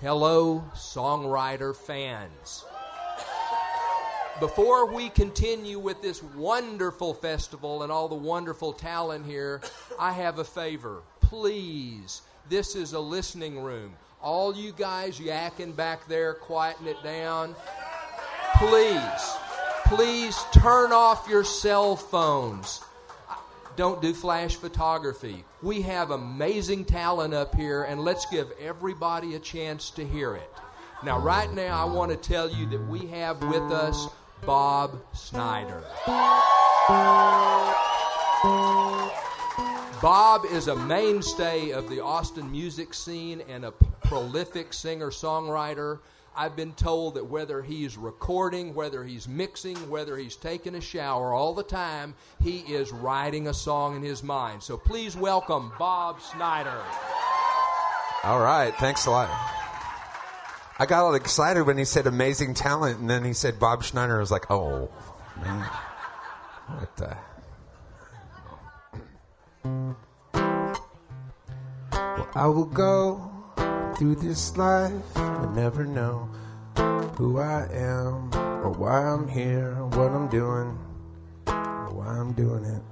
Hello, songwriter fans. Before we continue with this wonderful festival and all the wonderful talent here, I have a favor. Please, this is a listening room. All you guys yakking back there, quieten it down. Please, please turn off your cell phones don't do flash photography. We have amazing talent up here, and let's give everybody a chance to hear it. Now, right now, I want to tell you that we have with us Bob Schneider. Bob is a mainstay of the Austin music scene and a prolific singer songwriter. I've been told that whether he's recording, whether he's mixing, whether he's taking a shower, all the time, he is writing a song in his mind. So please welcome Bob Schneider. All right, thanks a lot. I got all excited when he said amazing talent, and then he said Bob Schneider. I was like, oh, man. What the? Well, I will go through this life and never know who I am or why I'm here, or what I'm doing, or why I'm doing it.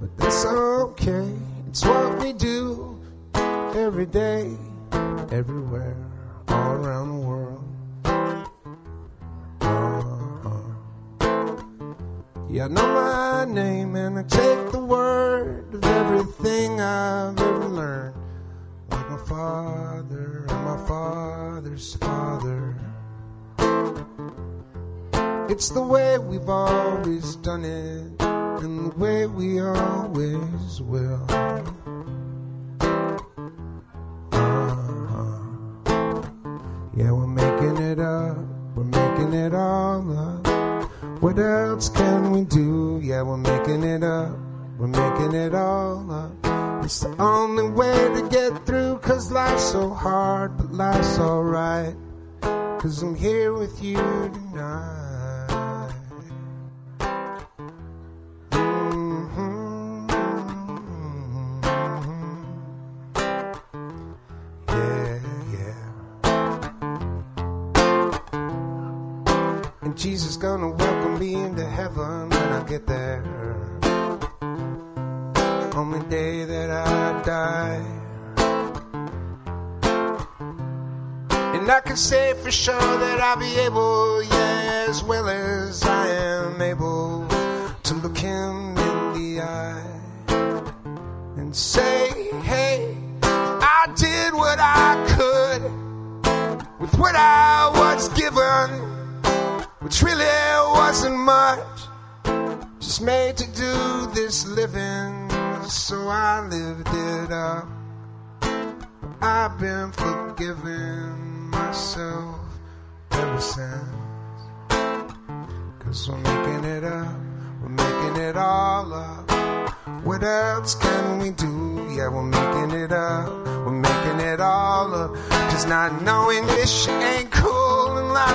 But that's okay. It's what we do every day, everywhere, all around the world. Uh-huh. Yeah, I know my name and I take the word of everything I've ever learned father and my father's father. It's the way we've always done it, and the way we always will. Cause I'm here with you tonight.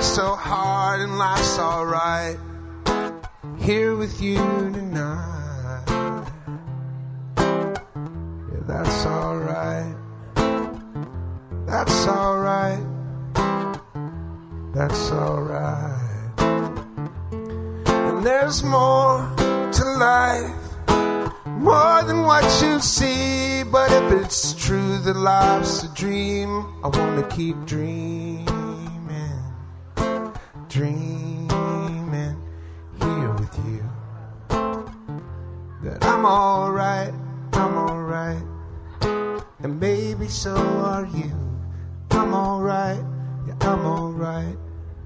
So hard, and life's alright. Here with you tonight. Yeah, that's alright. That's alright. That's alright. And there's more to life, more than what you see. But if it's true that life's a dream, I wanna keep dreaming, dreaming here with you. That I'm alright, I'm alright and maybe so are you. I'm alright, yeah, I'm alright,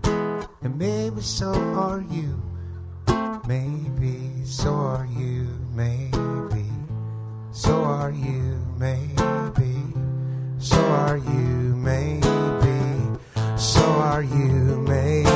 and maybe so are you. Maybe so are you, maybe so are you, maybe so are you, maybe so are you, maybe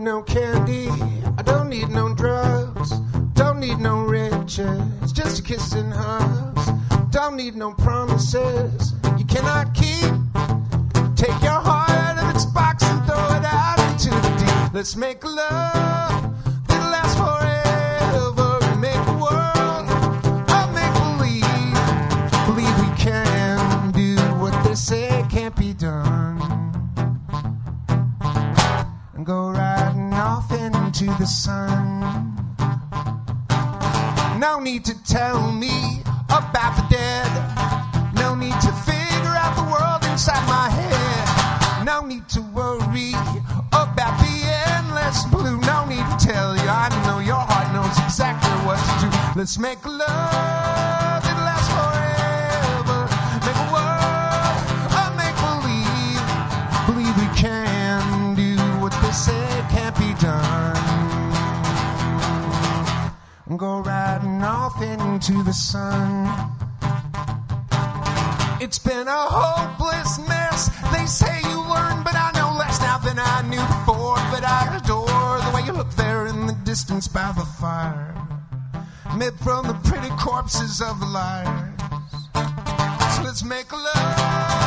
no candy. I don't need no drugs. Don't need no riches. Just a kiss and hugs. Don't need no promises you cannot keep. Take your heart out of its box and throw it out into the deep. Let's make love. The sun. No need to tell me about the dead. No need to figure out the world inside my head. No need to worry about the endless blue. No need to tell you, I know your heart knows exactly what to do. Let's make love that lasts forever. Make a world of make believe. Believe we can do what they say Go riding off into the sun. It's been a hopeless mess. They say you learn, but I know less now than I knew before. But I adore the way you look there in the distance by the fire, mid from the pretty corpses of the liars. So let's make love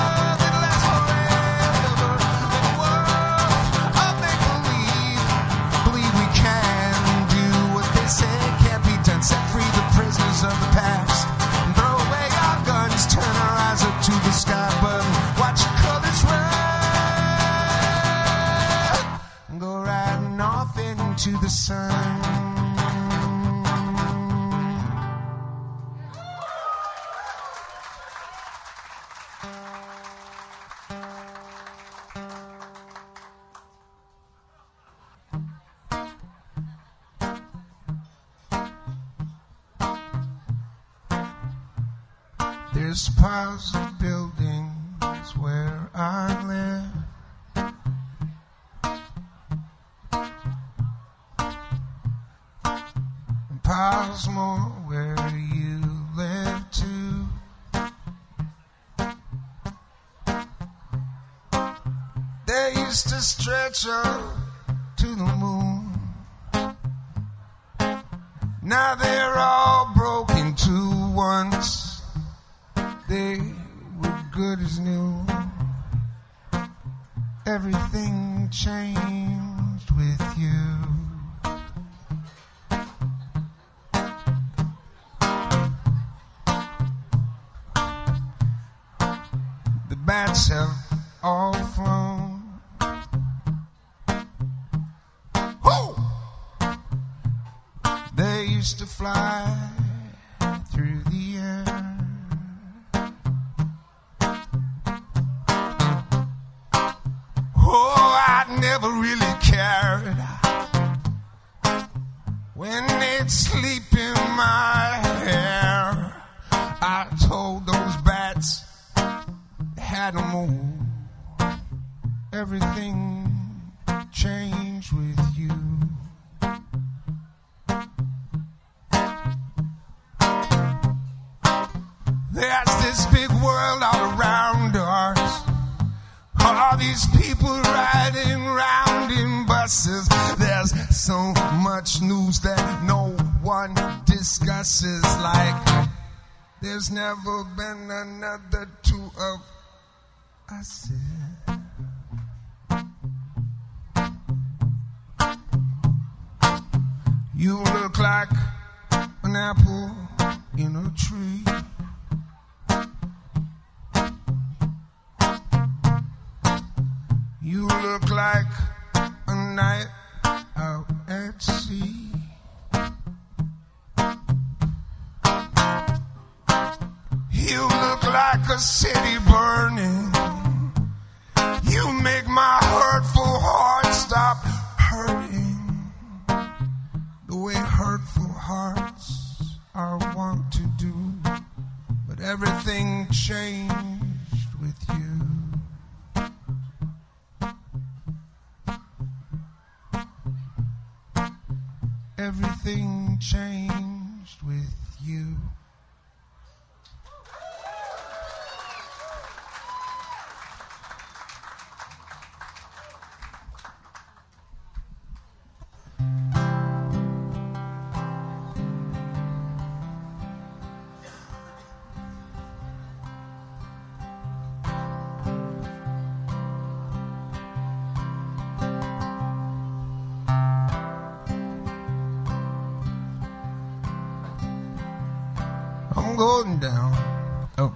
into the sun. Piles more where you live too. They used to stretch up to the moon. Now they're all broken to once they were good as new. Everything changed in a tree. You look like a night out at sea. You look like a city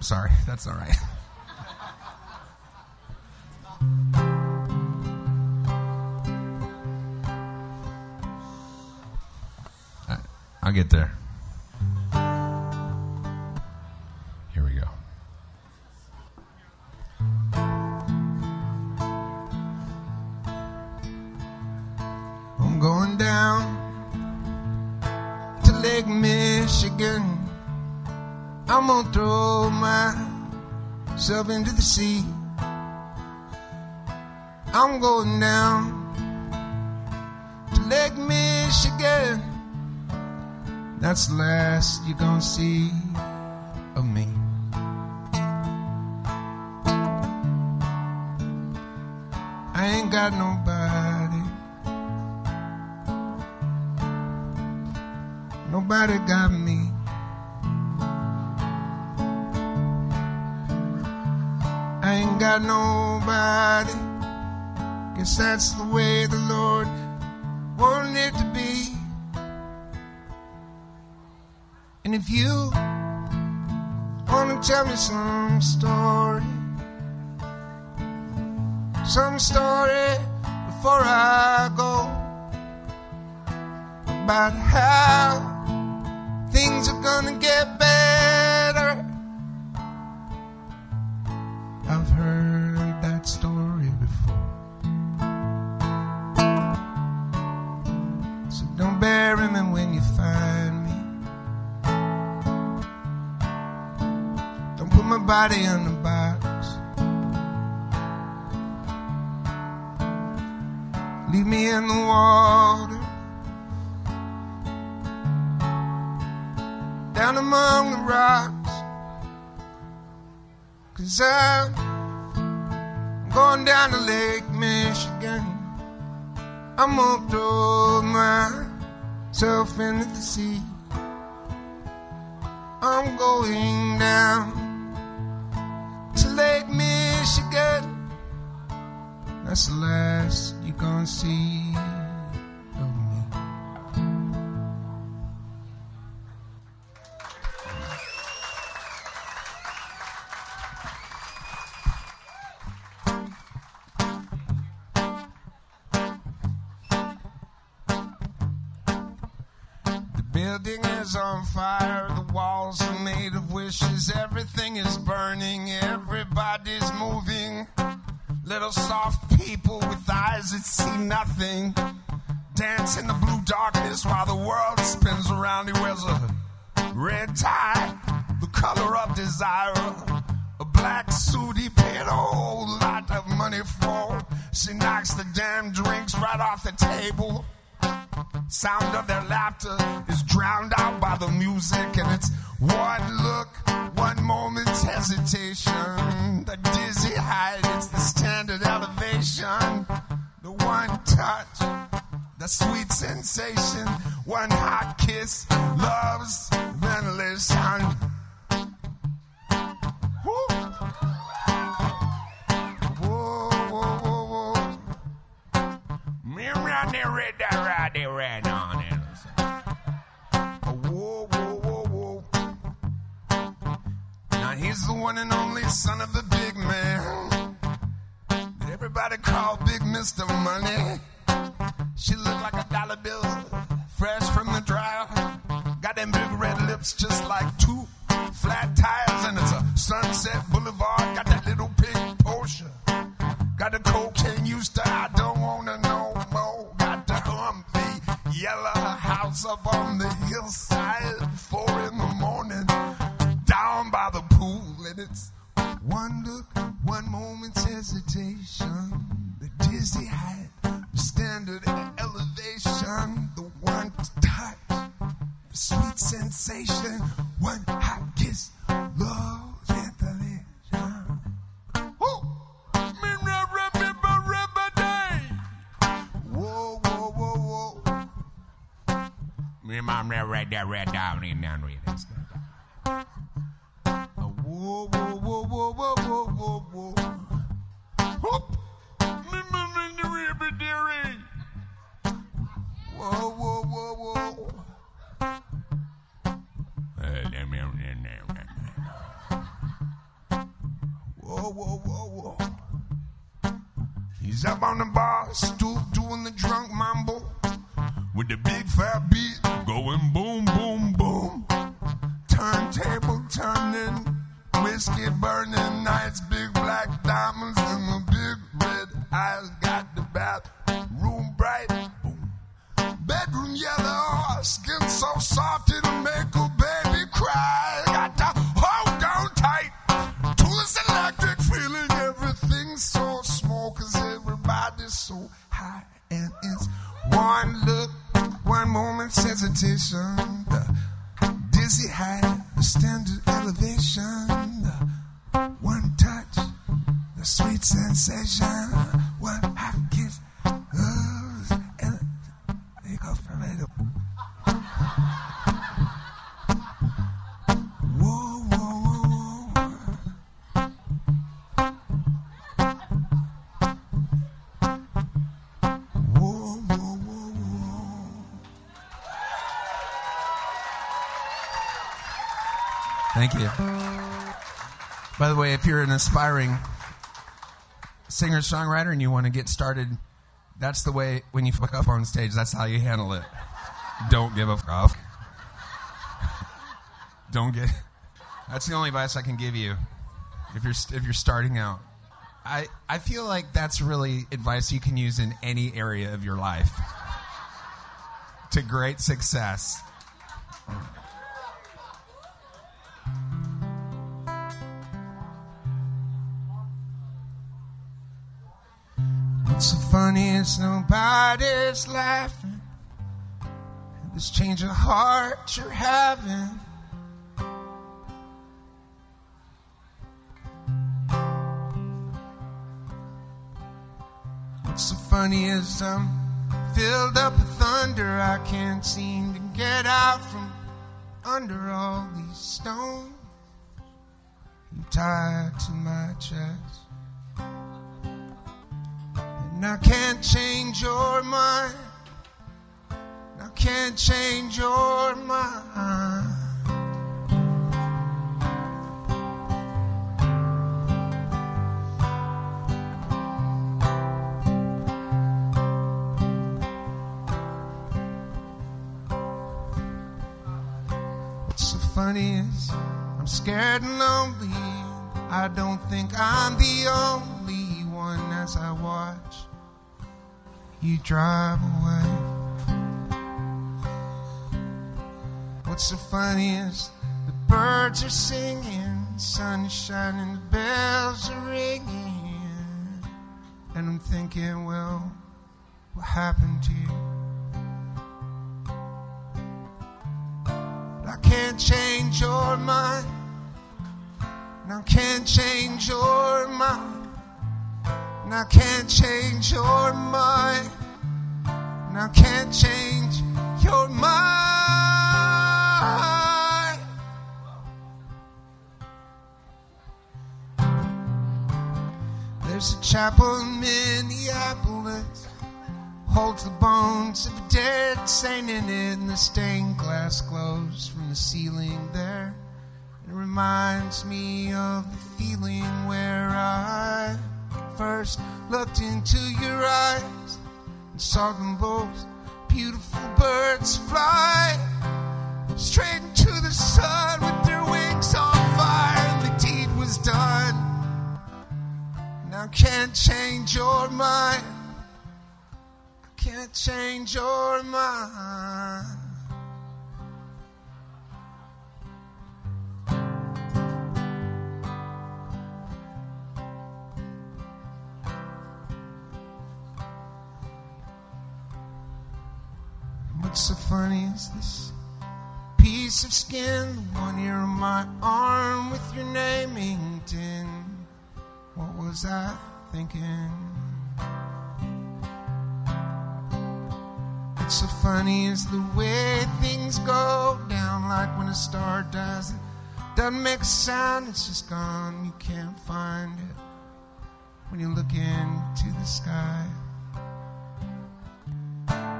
sorry. That's all right. I'm gonna throw myself into the sea. I'm going down to Lake Michigan. That's the last you're gonna see of me. I ain't got nobody. Nobody got me. got nobody. Guess that's the way the Lord wanted it to be. And if you wanna tell me some story, some story before I go about how things are gonna get I've heard that story before. So don't bury me when you find me. Don't put my body in the box. Leave me in the water. Down among the rocks. Cause I'm going down to Lake Michigan. I'm gonna throw myself into the sea. I'm going down to Lake Michigan. That's the last you're gonna see. Hot kiss. Uh, and you go from it. Whoa, whoa, whoa, whoa. Whoa, whoa, whoa, whoa. Thank you. By the way, if you're an aspiring singer songwriter and you want to get started, that's the way when you fuck up on stage, that's how you handle it. Don't give a fuck. Don't get. That's the only advice I can give you if you're if you're starting out. I I feel like that's really advice you can use in any area of your life to great success. Is nobody's laughing. at This change of heart you're having. What's so funny is I'm filled up with thunder. I can't seem to get out from under all these stones. I'm tied to my chest. And I can't change your mind. I can't change your mind. What's so funny is I'm scared and lonely. I don't think I'm the only one as I watch you drive away. What's funny is the birds are singing, the sun is shining, the bells are ringing, and I'm thinking, well, what happened to you? I can't change your mind. And I can't change your mind. And I can't change your mind. And I can't change your mind. There's a chapel in Minneapolis holds the bones of a dead saint in it, and the stained glass glows from the ceiling there. It reminds me of the feeling where I first looked into your eyes and saw them both beautiful birds fly straight into the sun with their wings on fire, the deed was done. I can't change your mind can't change your mind. So funny is this piece of skin, the one here on my arm with your name inked in. What was I thinking? What's so funny is the way things go down, like when a star dies. It doesn't make a sound, it's just gone. You can't find it when you look into the sky.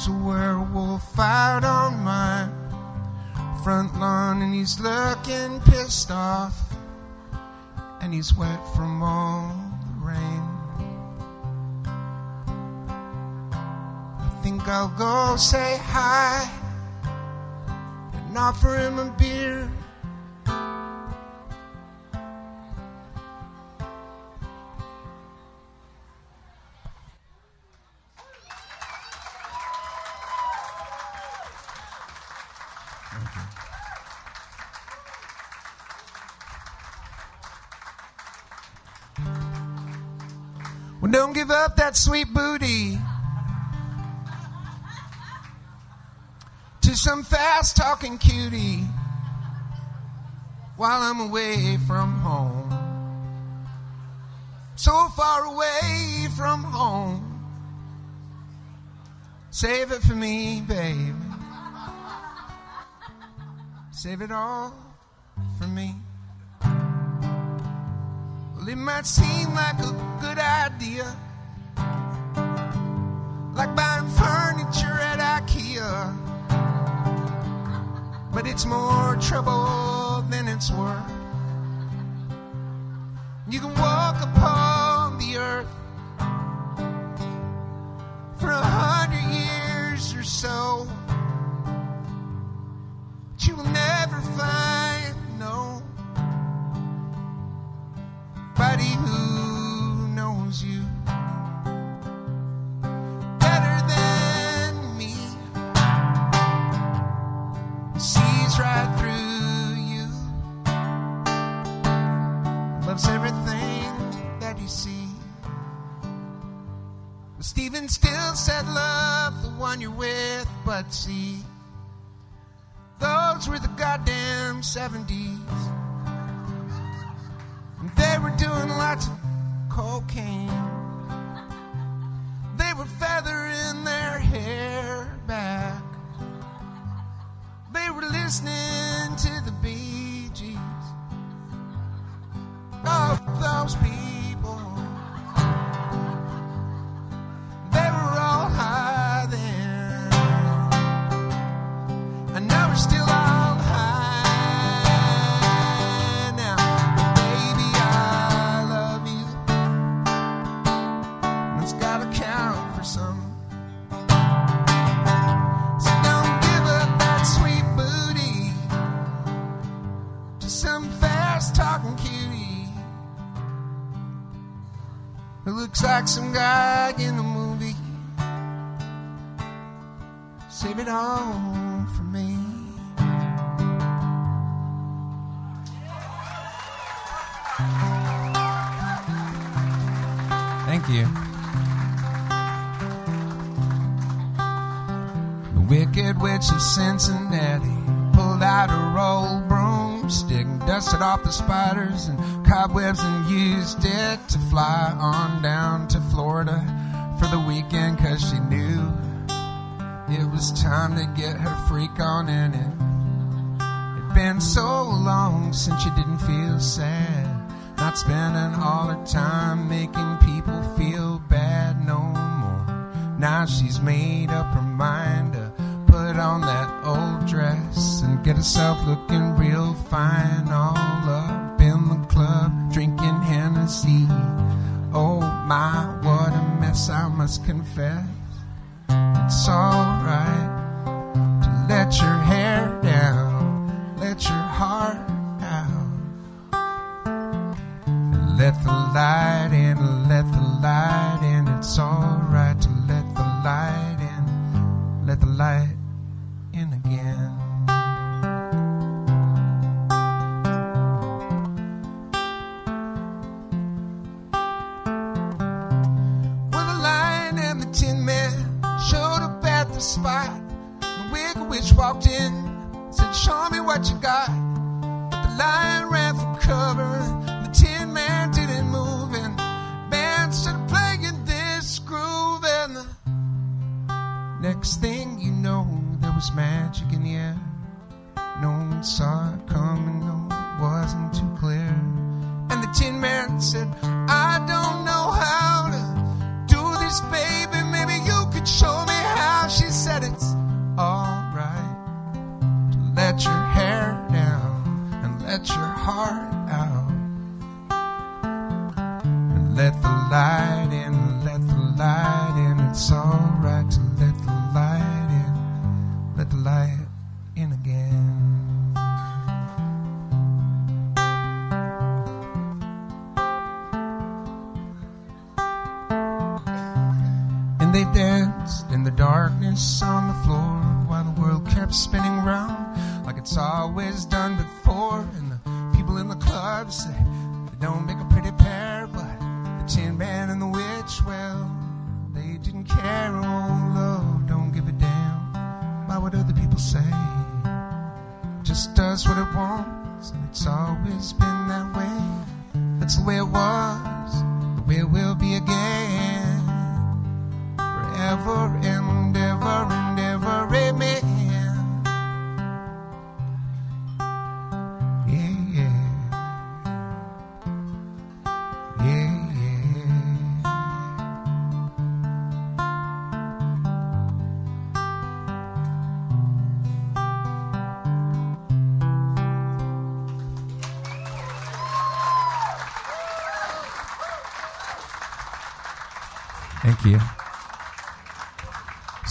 There's a werewolf out on my front lawn and he's looking pissed off and he's wet from all the rain. I think I'll go say hi and offer him a beer. Don't give up that sweet booty to some fast talking cutie while I'm away from home. So far away from home. Save it for me, baby. Save it all for me. It might seem like a good idea, like buying furniture at IKEA, but it's more trouble than it's worth. You can walk upon the earth for a hundred years or so, but see, those were the goddamn 70s. And they were doing lots of cocaine. They were feathering their hair back. They were listening to the Bee Gees. Oh, those people. Witch of Cincinnati pulled out her old broomstick, dusted off the spiders and cobwebs, and used it to fly on down to Florida for the weekend because she knew it was time to get her freak on in it. It'd been so long since she didn't feel sad, not spending all her time making people feel bad no more. Now she's made up her mind on that old dress and get herself looking real fine, all up in the club, drinking Hennessy. Oh my, what a mess, I must confess. It's alright to let your hair forever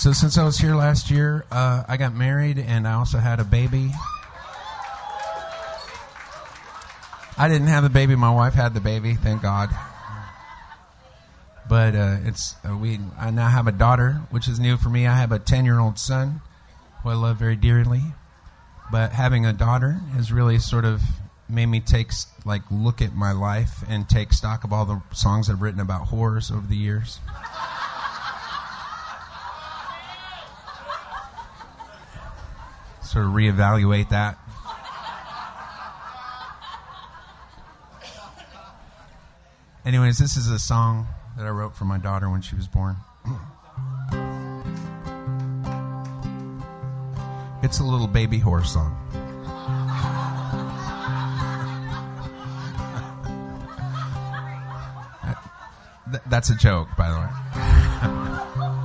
So since I was here last year, uh, I got married and I also had a baby. I didn't have the baby; my wife had the baby. Thank God. But uh, it's uh, we. I now have a daughter, which is new for me. I have a ten-year-old son, who I love very dearly. But having a daughter has really sort of made me take like look at my life and take stock of all the songs I've written about horrors over the years. Sort of reevaluate that. Anyways, this is a song that I wrote for my daughter when she was born. It's a little baby horse song. Th- That's a joke, by the way.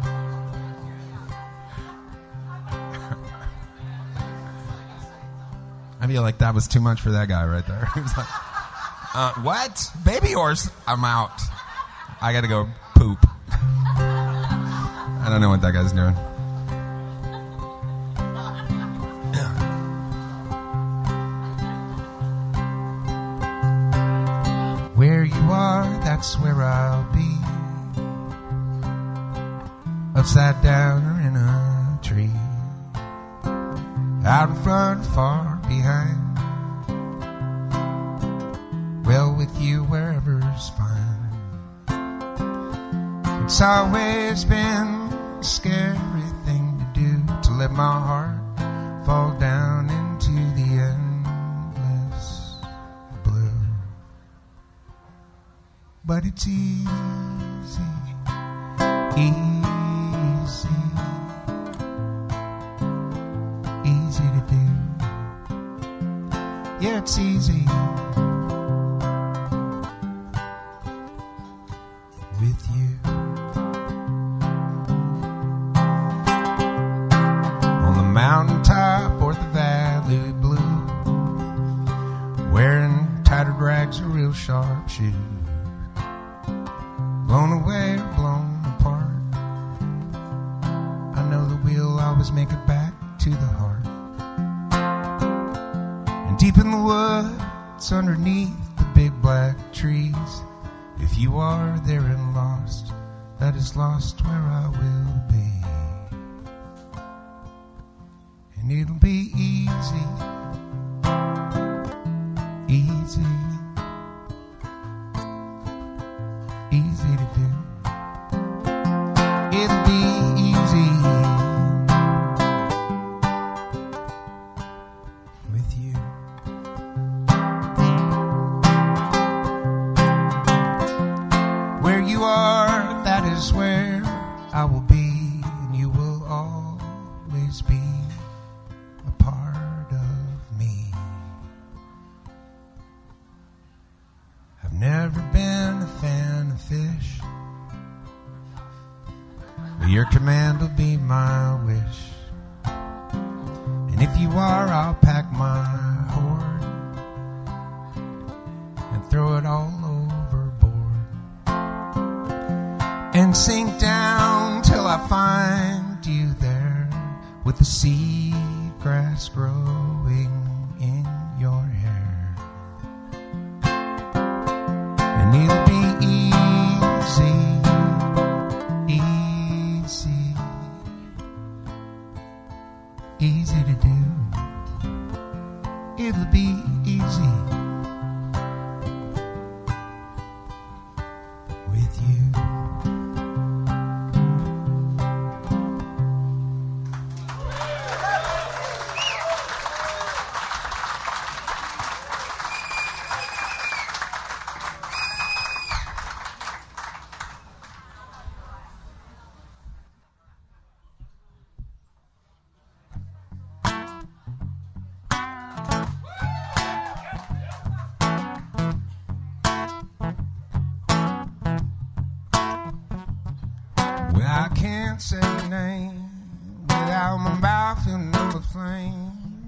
I feel like that was too much for that guy right there. He was like, uh, "What? Baby horse? I'm out. I gotta go poop." I don't know what that guy's doing. Where you are, that's where I'll be. Upside down or in a tree. Out in front, far behind. Well, with you, wherever's fine. It's always been a scary thing to do to let my heart fall down into the endless blue. But it's easy, easy,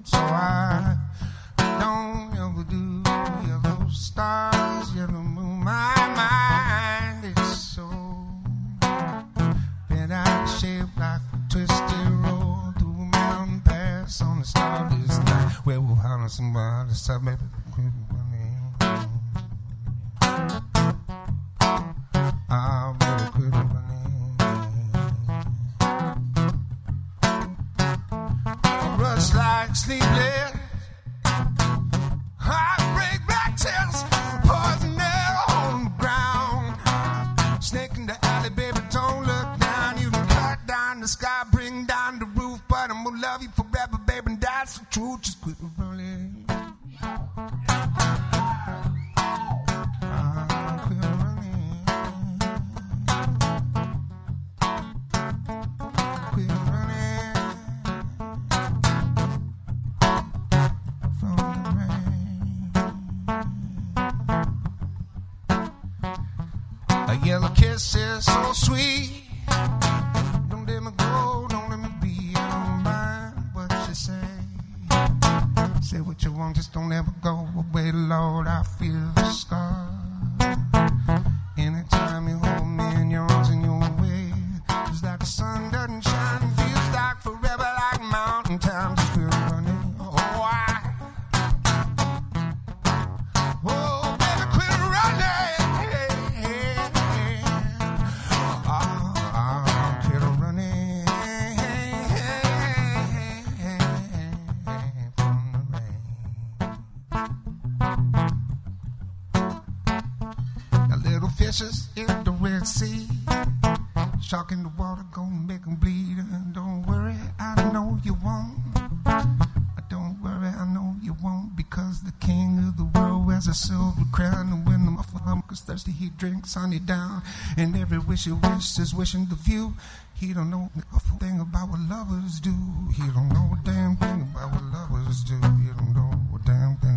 So I don't ever do yellow stars, yellow moon. My mind is so bent out of shape like a twisted road through a mountain pass on the starless night. Where we'll holler somebody, baby. Fishes in the Red Sea. Shark in the water gonna make 'em bleed. And don't worry, I know you won't. Don't worry, I know you won't. Because the king of the world wears a silver crown. And when the motherfucker's thirsty, he drinks honey down. And every wish he wishes is wishing the view. He don't know a thing about what lovers do. He don't know a damn thing about what lovers do. He don't know a damn thing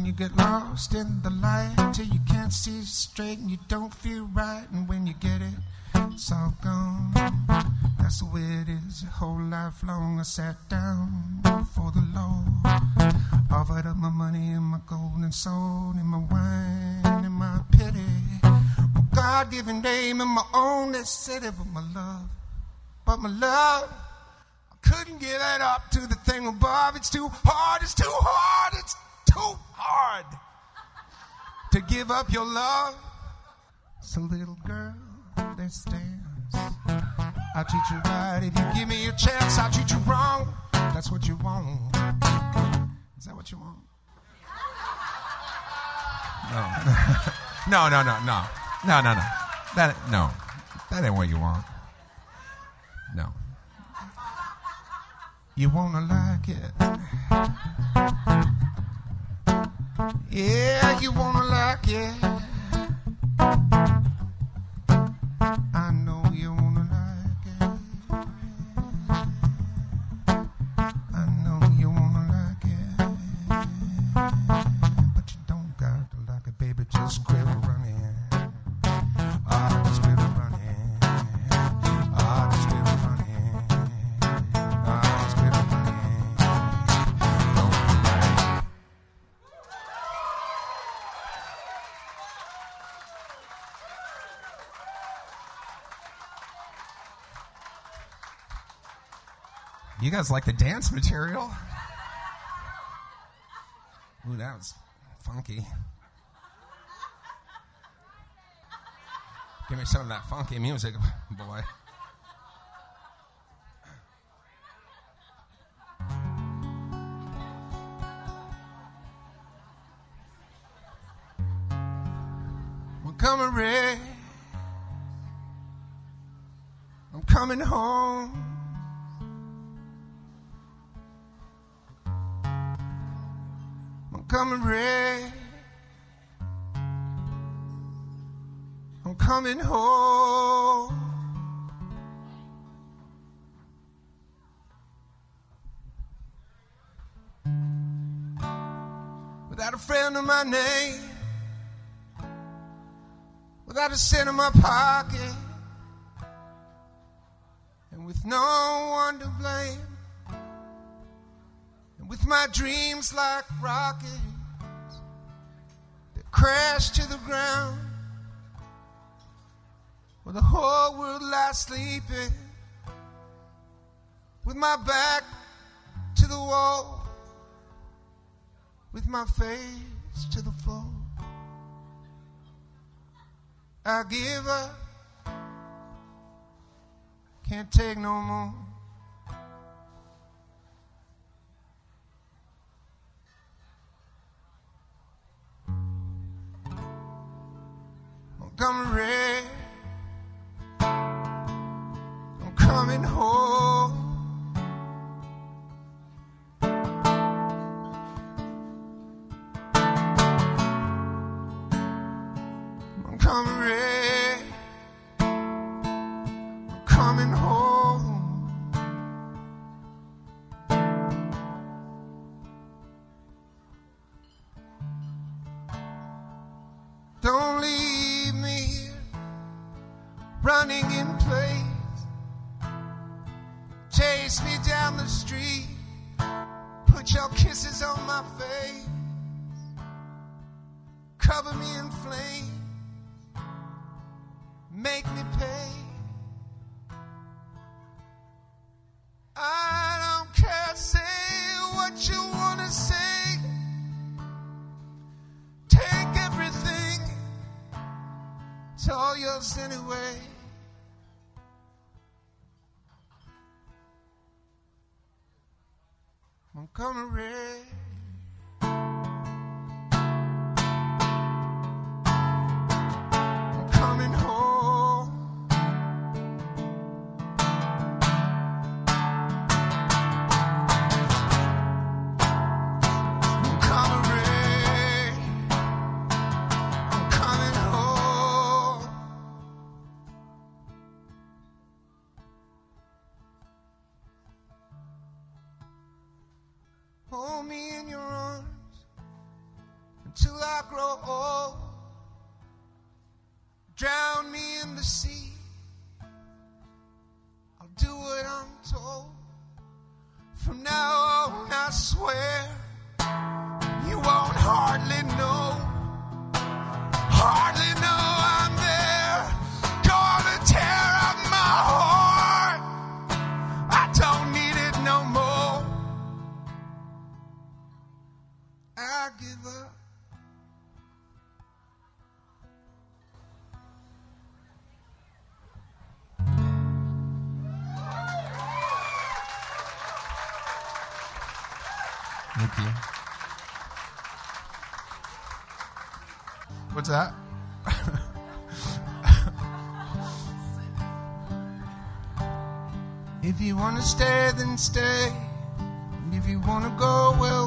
and you get lost in the light till you can't see straight and you don't feel right. And when you get it, it's all gone. That's the way it is. Your whole life long, I sat down before the Lord, offered up my money and my gold and soul and my wine and my pity. My God-given name and my only city, but my love, but my love. I couldn't give it up to the thing above. It's too hard, it's too hard, it's too hard to give up your love. So, little girl that stands, I'll treat you right. If you give me a chance, I'll treat you wrong. That's what you want. Is that what you want? No. no, no, no, no. No, no, no. That no. That ain't what you want. No. You wanna like it. Yeah, you wanna like it. I You guys like the dance material? Ooh, that was funky. Give me some of that funky music, boy. I'm coming home. Montgomery, I'm coming home. Without a friend of my name, without a cent in my pocket, and with no one to blame. With my dreams like rockets that crash to the ground, where the whole world lies sleeping, with my back to the wall, with my face to the floor. I give up, can't take no more. I'm coming home. It's all yours anyway. I'm that. if you want to stay, then stay. And if you want to go, well,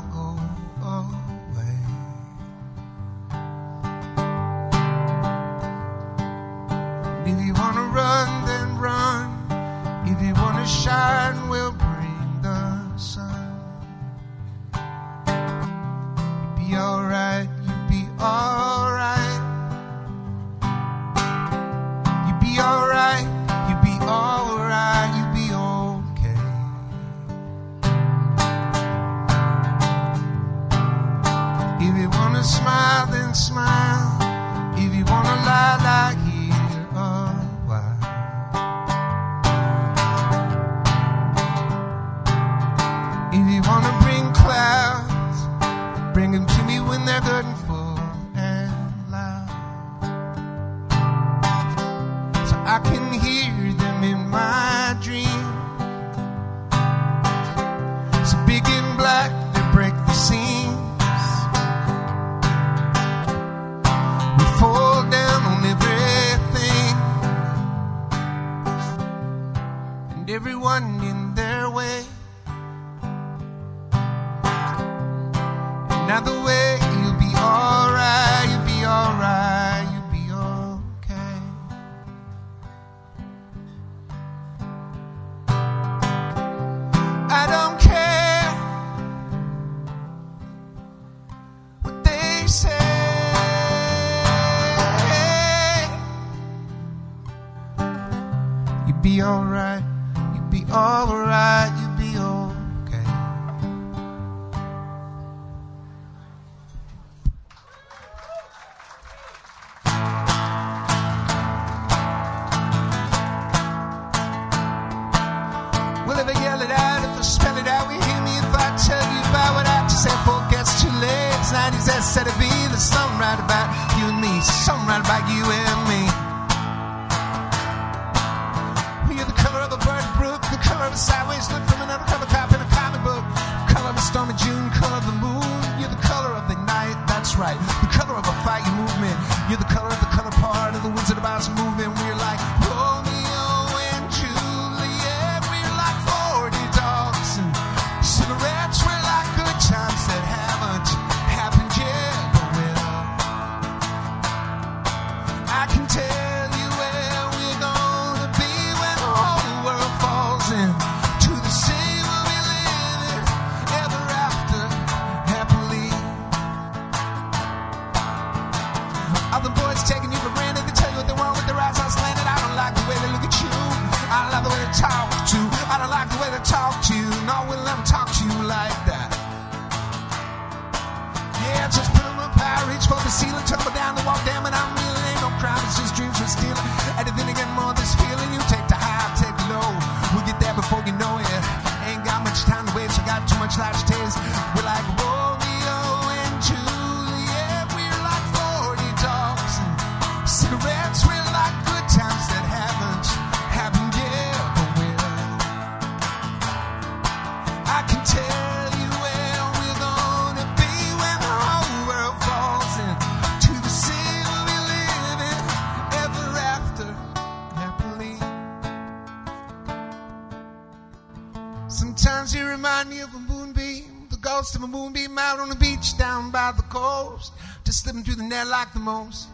Sometimes you remind me of a moonbeam, the ghost of a moonbeam out on the beach down by the coast, just slipping through the net like the most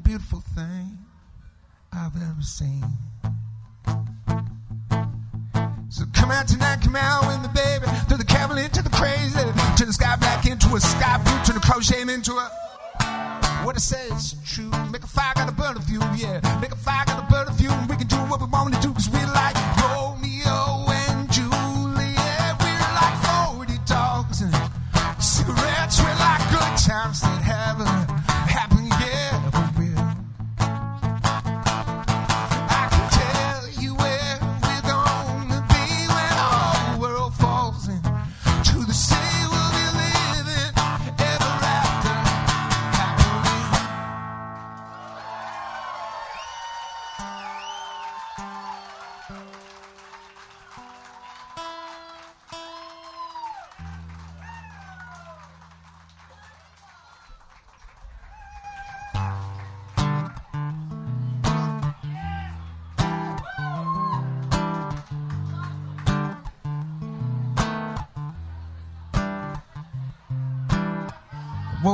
beautiful thing I've ever seen. So come out tonight, come out with me, baby. Through the cavalier into the crazy, turn the sky black into a sky blue, turn the crochet into a. What it says true. Make a fire, gotta burn a few, yeah. Make a fire, gotta burn a few, and we can do what we want to do, cause we like.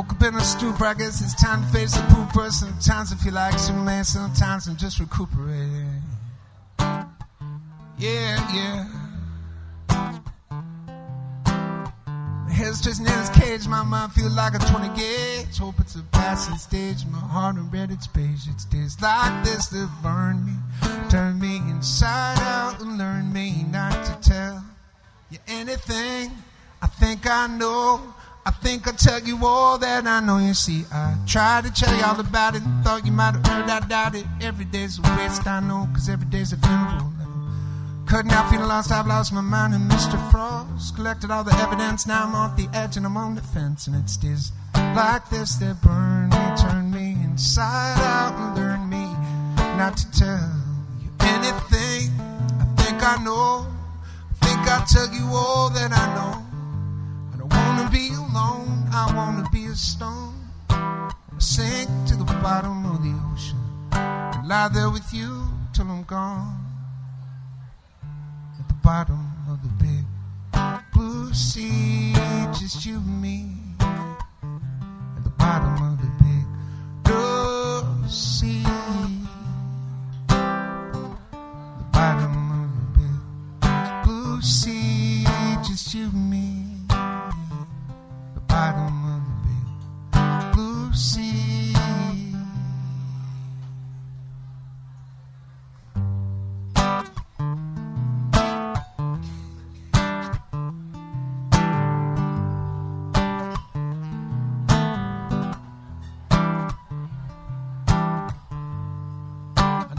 Woke up in a stupor, I guess it's time to face the pooper. Sometimes I feel like Superman, sometimes I'm just recuperating. Yeah, yeah. My head's twisting in its cage, my mind feels like a 20 gauge. Hope it's a passing stage, my heart and read its page. It's days like this that burn me, turn me inside out, and learn me not to tell you anything. I think I know. I think I'll tell you all that I know. You see, I tried to tell you all about it thought you might have heard I doubt it. Every day's a waste, I know, cause every day's a funeral. Cutting out, feeling lost, I've lost my mind. And Mr. Frost collected all the evidence. Now I'm off the edge and I'm on the fence. And it's days like this that burn me, turn me inside out, and learn me not to tell you anything. I think I know. I think I'll tell you all that I know. Be alone. I wanna be a stone. Sink to the bottom of the ocean and lie there with you till I'm gone At the bottom of the big blue sea, just you and me. At the bottom of the big blue sea. The bottom of the big blue sea, just you and me.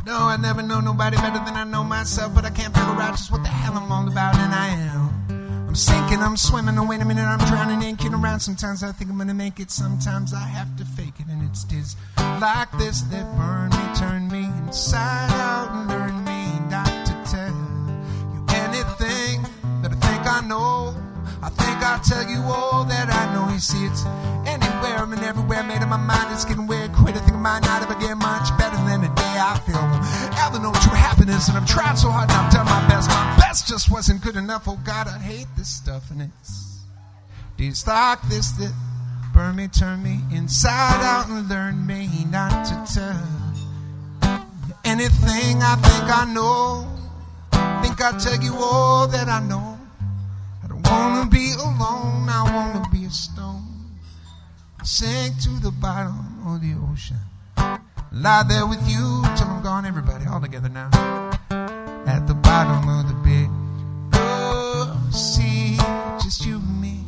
Know I never know nobody better than I know myself, but I can't figure out just what the hell I'm all about, and I am. Sinking, I'm swimming, oh wait a minute, I'm drowning in, kidding around. Sometimes I think I'm gonna make it, sometimes I have to fake it, and it's days like this that burn me, turn me inside out, and learn me not to tell you anything that I think I know. I think I'll tell you all that I know. You see, it's anywhere and everywhere. Made up my mind, it's getting weird. Quit. I think I might not ever get much better than it I feel. Ever know true happiness, and I've tried so hard and I've done my best. My best just wasn't good enough. Oh God, I hate this stuff, and it's like this that burn me, turn me inside out, and learn me not to tell anything I think I know. Think I'll tell you all that I know. I don't wanna be alone, I wanna be a stone. I sink to the bottom of the ocean. Lie there with you till I'm gone, everybody, all together now. At the bottom of the big blue sea, just you and me.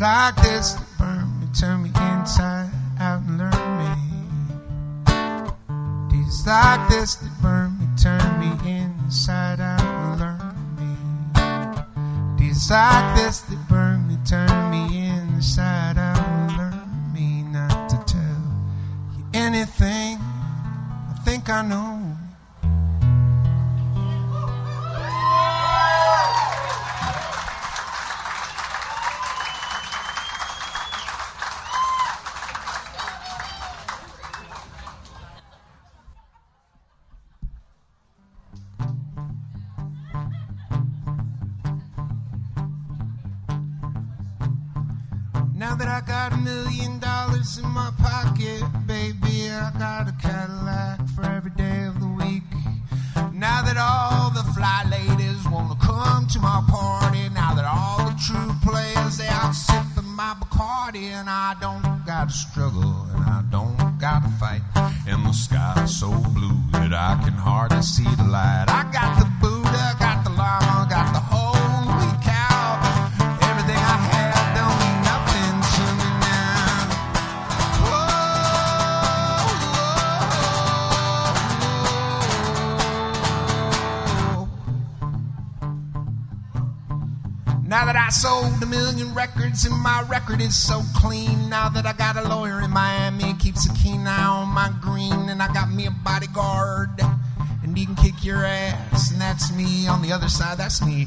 Like this that burn me, turn me inside out and learn me. Days like this that burn me, turn me inside out and learn me. Days like this that burn me, turn me inside out and learn me not to tell you anything I think I know. And my record is so clean. Now that I got a lawyer in Miami, keeps a keen eye on my green, and I got me a bodyguard and he can kick your ass. And that's me on the other side, that's me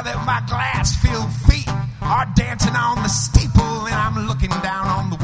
Now that my glass filled feet are dancing on the steeple, and I'm looking down on the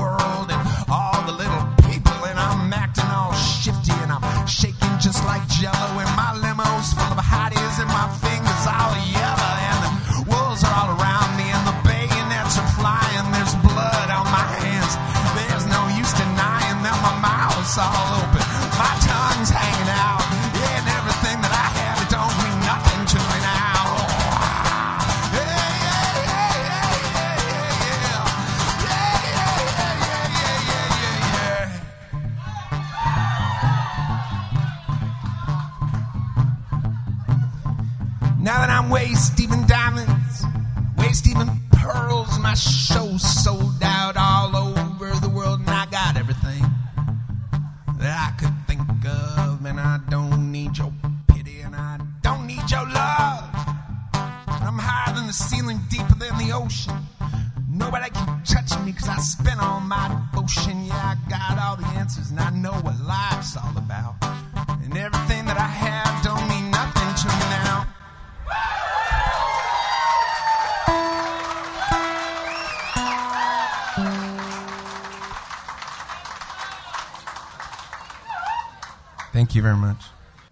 very much.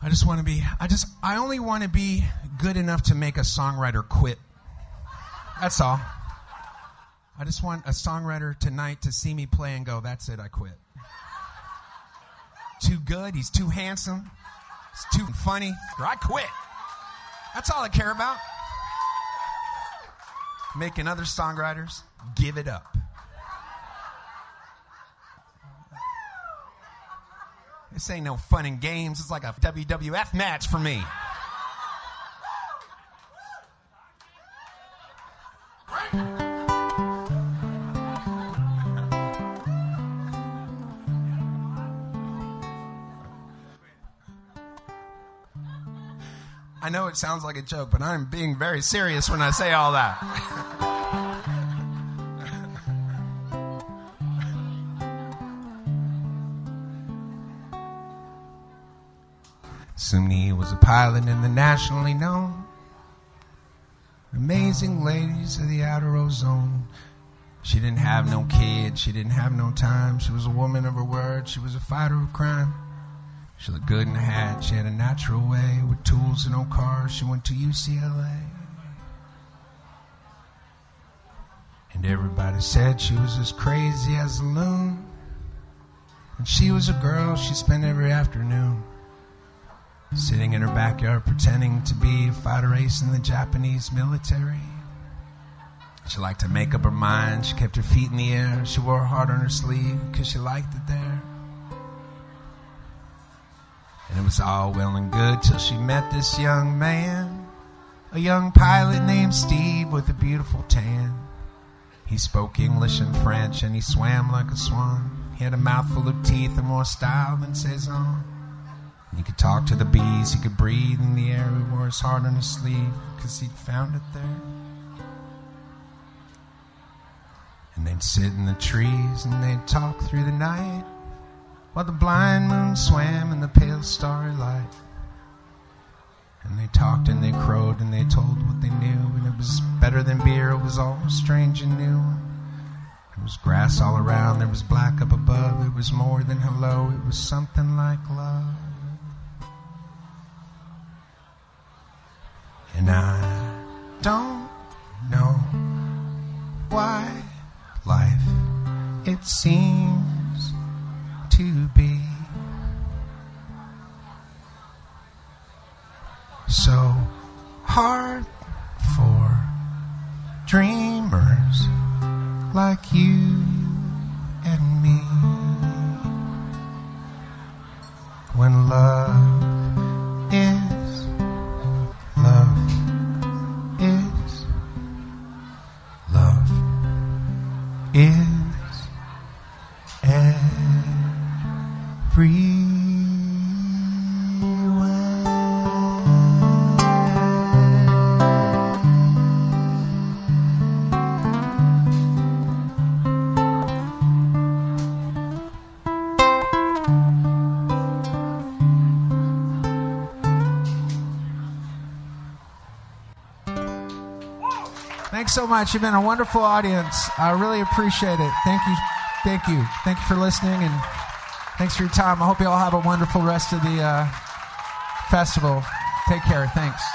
I just want to be, I just, I only want to be good enough to make a songwriter quit. That's all. I just want a songwriter tonight to see me play and go, that's it, I quit. Too good, he's too handsome, he's too funny, I quit. That's all I care about. Making other songwriters give it up. This ain't no fun and games. It's like a WWF match for me. I know it sounds like a joke, but I'm being very serious when I say all that. Sumni was a pilot in the nationally known Amazing Ladies of the Outer Ozone. She didn't have no kids, she didn't have no time. She was a woman of her word, she was a fighter of crime. She looked good in a hat, she had a natural way with tools and no cars. She went to UCLA. And everybody said she was as crazy as a loon. And she was a girl she spent every afternoon sitting in her backyard pretending to be a fighter ace in the Japanese military. She liked to make up her mind. She kept her feet in the air. She wore her heart on her sleeve because she liked it there. And it was all well and good till she met this young man, a young pilot named Steve with a beautiful tan. He spoke English and French and he swam like a swan. He had a mouthful of teeth and more style than Cezanne. He could talk to the bees, he could breathe in the air. He wore his heart on his sleeve because he'd found it there. And they'd sit in the trees and they'd talk through the night while the blind moon swam in the pale starry light. And they talked and they crowed and they told what they knew, and it was better than beer, it was all strange and new. There was grass all around, there was black up above, it was more than hello, it was something like love. And I don't know why life it seems much. You've been a wonderful audience. I really appreciate it. Thank you. Thank you. Thank you for listening and thanks for your time. I hope you all have a wonderful rest of the uh, festival. Take care. Thanks.